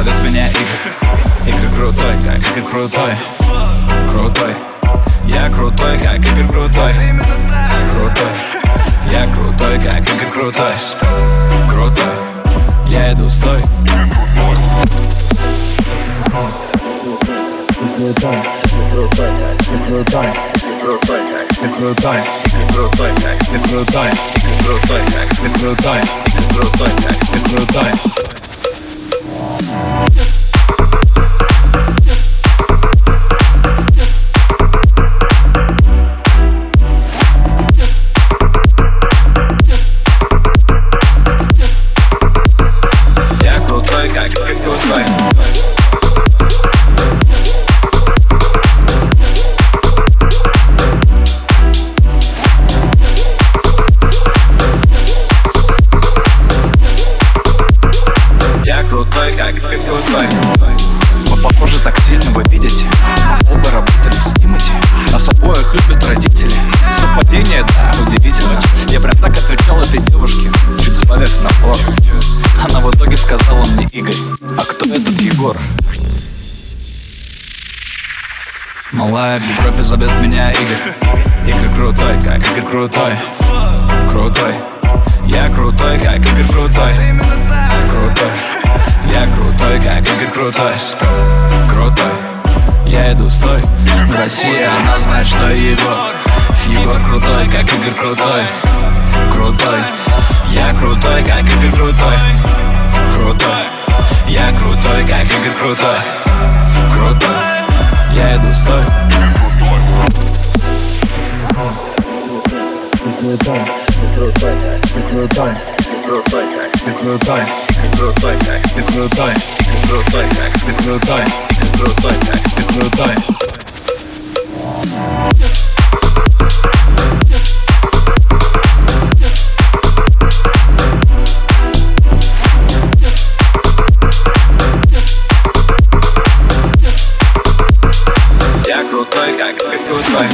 Зовет меня Игорь. Игорь крутой, как Игорь крутой. Крутой. Я крутой, как Игорь крутой. Крутой. Я крутой, как Игорь крутой. Крутой. Я иду стой. Крутой, крутой, крутой, крутой, крутой, крутой, крутой, крутой, крутой, крутой, крутой. Я крутой, как крутой. Крутой, как крутой. Мы похожи тактильно, вы видите. Оба работали в Тимати Нас обоих любят родители. Совпадение, да, удивительно. Я прям так отвечал этой девушке Чуть сбавив напор Она в итоге сказала мне Игорь А кто этот Егор? Малая в Европе зовет меня Игорь. Игорь крутой, как Игорь крутой. Крутой. Я крутой, как Игорь крутой. Крутой Я крутой, как Игорь крутой. Крутой. Я иду стой. В России она знает, что Егор Егор крутой, как Игорь крутой. Крутой. Я крутой, как Игорь крутой. Крутой. Я крутой, как Игорь крутой. Крутой. Я иду стой. Крутой, крутой, крутой, крутой, крутой, крутой, Як крутой, как ты крутой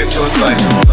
into a fight.